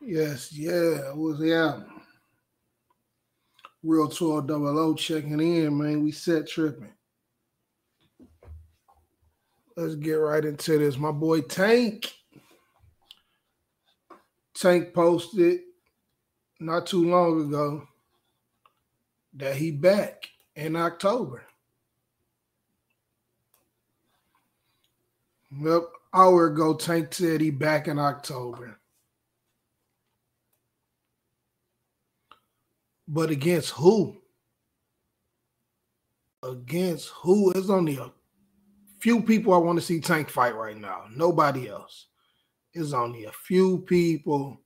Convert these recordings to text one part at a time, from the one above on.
Yes, yeah, was yeah. Real 12 double O checking in, man. We set tripping. Let's get right into this. My boy Tank. Tank posted not too long ago that he back in October. Yep, hour ago, Tank said he back in October. But against who? Against who? There's only a few people I want to see Tank fight right now. Nobody else. There's only a few people.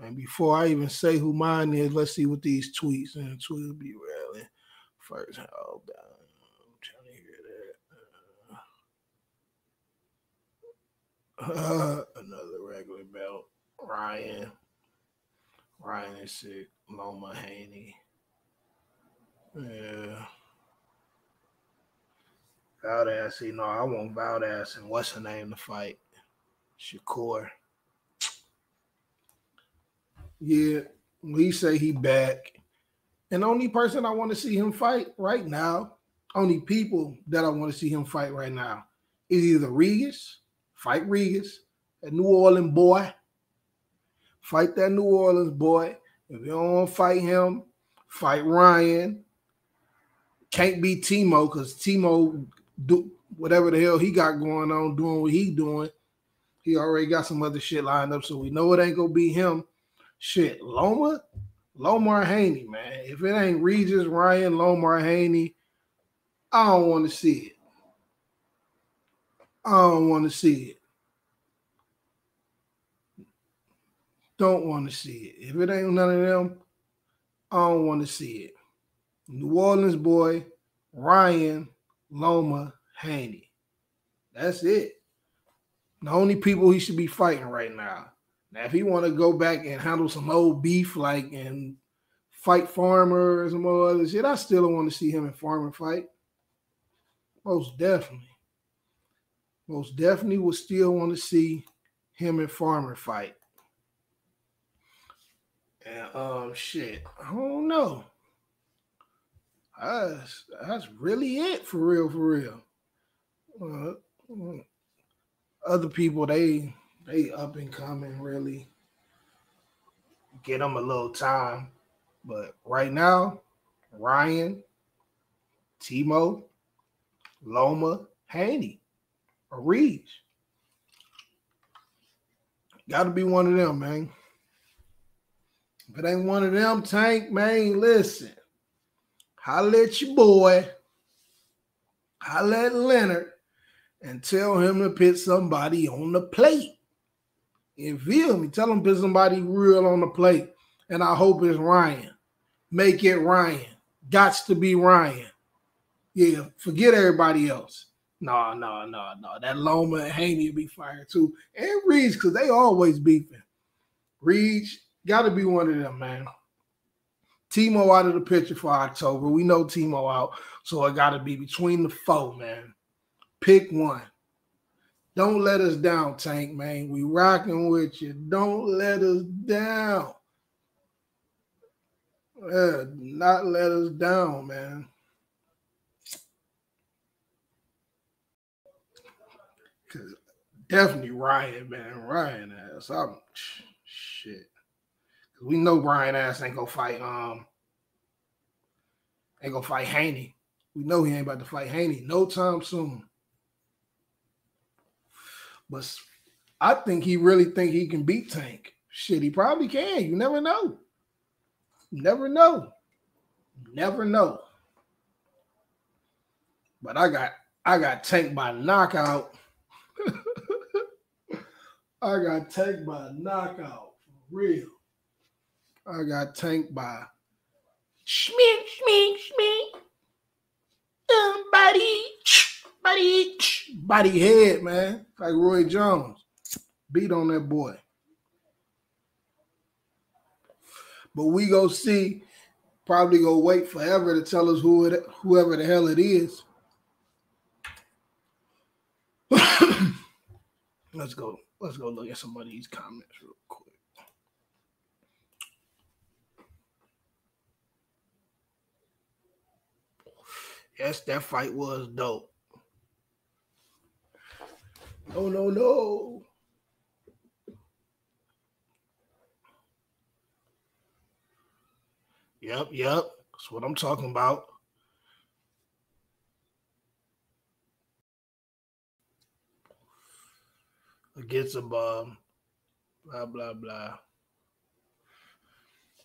And before I even say who mine is, let's see what these tweets and tweets will be railing. First, hold on. Trying to hear that. Uh, another regular belt. Ryan. Ryan sick. Loma Haney. Yeah. Valdez, you know, I want Valdez and what's her name to fight? Shakur. Yeah, we say he back. And only person I want to see him fight right now, only people that I want to see him fight right now is either Regis, fight Regis, a New Orleans boy, fight that New Orleans boy. If you don't want to fight him, fight Ryan. Can't be Timo because Timo do whatever the hell he got going on, doing what he doing. He already got some other shit lined up, so we know it ain't gonna be him. Shit, Loma, Lomar Haney, man. If it ain't Regis, Ryan, Lomar Haney, I don't want to see it. I don't want to see it. Don't want to see it. If it ain't none of them, I don't want to see it. New Orleans boy, Ryan, Loma, Haney. That's it. The only people he should be fighting right now. Now, if he want to go back and handle some old beef, like and fight Farmer or some other shit, I still want to see him and Farmer fight. Most definitely. Most definitely would still want to see him and Farmer fight. And um shit, I don't know. That's that's really it for real, for real. Uh, other people they they up and coming really get them a little time, but right now, Ryan, Timo, Loma, Haney, Reed. Got to be one of them, man. If it ain't one of them, Tank, man, listen. Holla at your boy. Holla at Leonard and tell him to put somebody on the plate. You feel me? Tell him put somebody real on the plate. And I hope it's Ryan. Make it Ryan. Gots to be Ryan. Yeah, forget everybody else. No, no, no, no. That Loma and Haney will be fired too. And Reeds, because they always beefing. Reeds got to be one of them, man. Timo out of the picture for October. We know Timo out, so it got to be between the four, man. Pick one. Don't let us down, Tank, man. We rocking with you. Don't let us down. Not let us down, man. Cause definitely Ryan, man. Ryan ass. I'm shit we know Ryan ass ain't gonna fight um ain't gonna fight Haney. We know he ain't about to fight Haney no time soon. But I think he really think he can beat Tank. Shit, he probably can. You never know. never know. never know. But I got I got Tank by knockout. I got Tank by knockout for real. I got tanked by Schmink, Schmink, Schmink. Um, body, body, body head, man. Like Roy Jones. Beat on that boy. But we go see, probably go wait forever to tell us who it, whoever the hell it is. let's go. Let's go look at some of these comments real quick. Yes, that fight was dope. No, no, no. Yep, yep. That's what I'm talking about. Against a bum. Blah, blah, blah.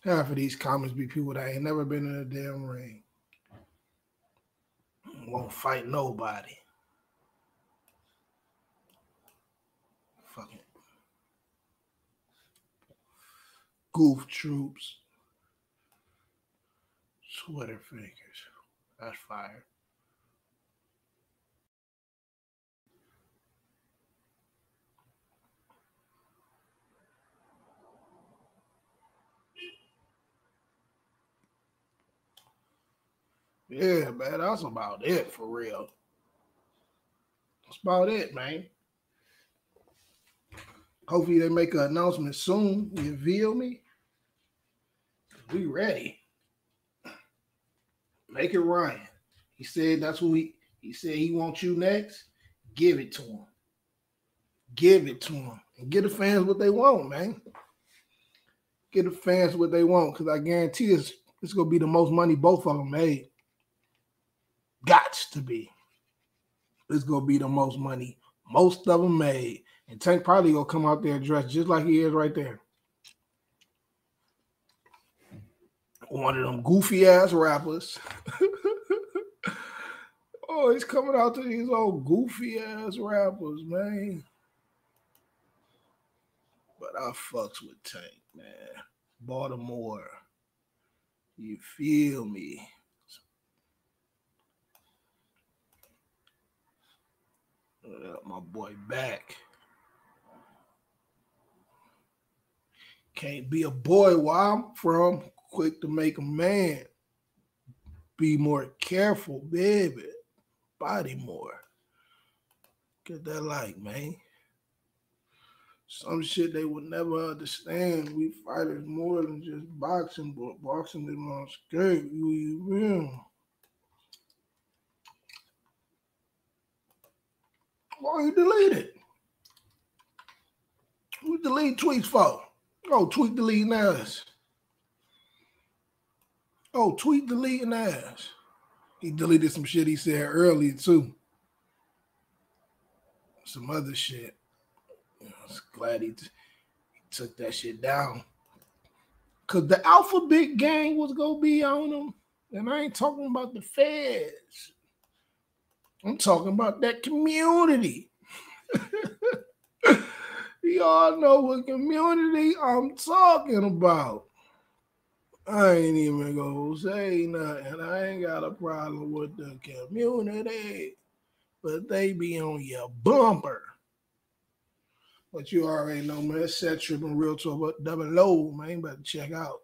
Half of these comments be people that ain't never been in a damn ring. Won't fight nobody. Fucking goof troops. Twitter figures. That's fire. Yeah, man, that's about it for real. That's about it, man. Hopefully they make an announcement soon. You feel me? We ready. Make it Ryan. He said that's what he he said he wants you next. Give it to him. Give it to him. And get the fans what they want, man. Get the fans what they want. Cause I guarantee it's it's gonna be the most money both of them made. Gots to be. It's gonna be the most money most of them made. And Tank probably gonna come out there dressed just like he is right there. One of them goofy ass rappers. oh, he's coming out to these old goofy ass rappers, man. But I fucks with Tank, man. Baltimore. You feel me? Uh, my boy back. Can't be a boy where I'm from. Quick to make a man. Be more careful, baby. Body more. Get that like, man. Some shit they would never understand. We fighters more than just boxing, but boxing is on skirt. You, you will. Why you delete it? Who delete tweets for? Oh, tweet deleting ass. Oh, tweet deleting ass. He deleted some shit he said earlier too. Some other shit. I was glad he, t- he took that shit down. Cause the alphabet gang was gonna be on him. And I ain't talking about the feds. I'm talking about that community. Y'all know what community I'm talking about. I ain't even gonna say nothing. I ain't got a problem with the community, but they be on your bumper. But you already know, man. Set tripping real talk, about double low, man. You Better check out.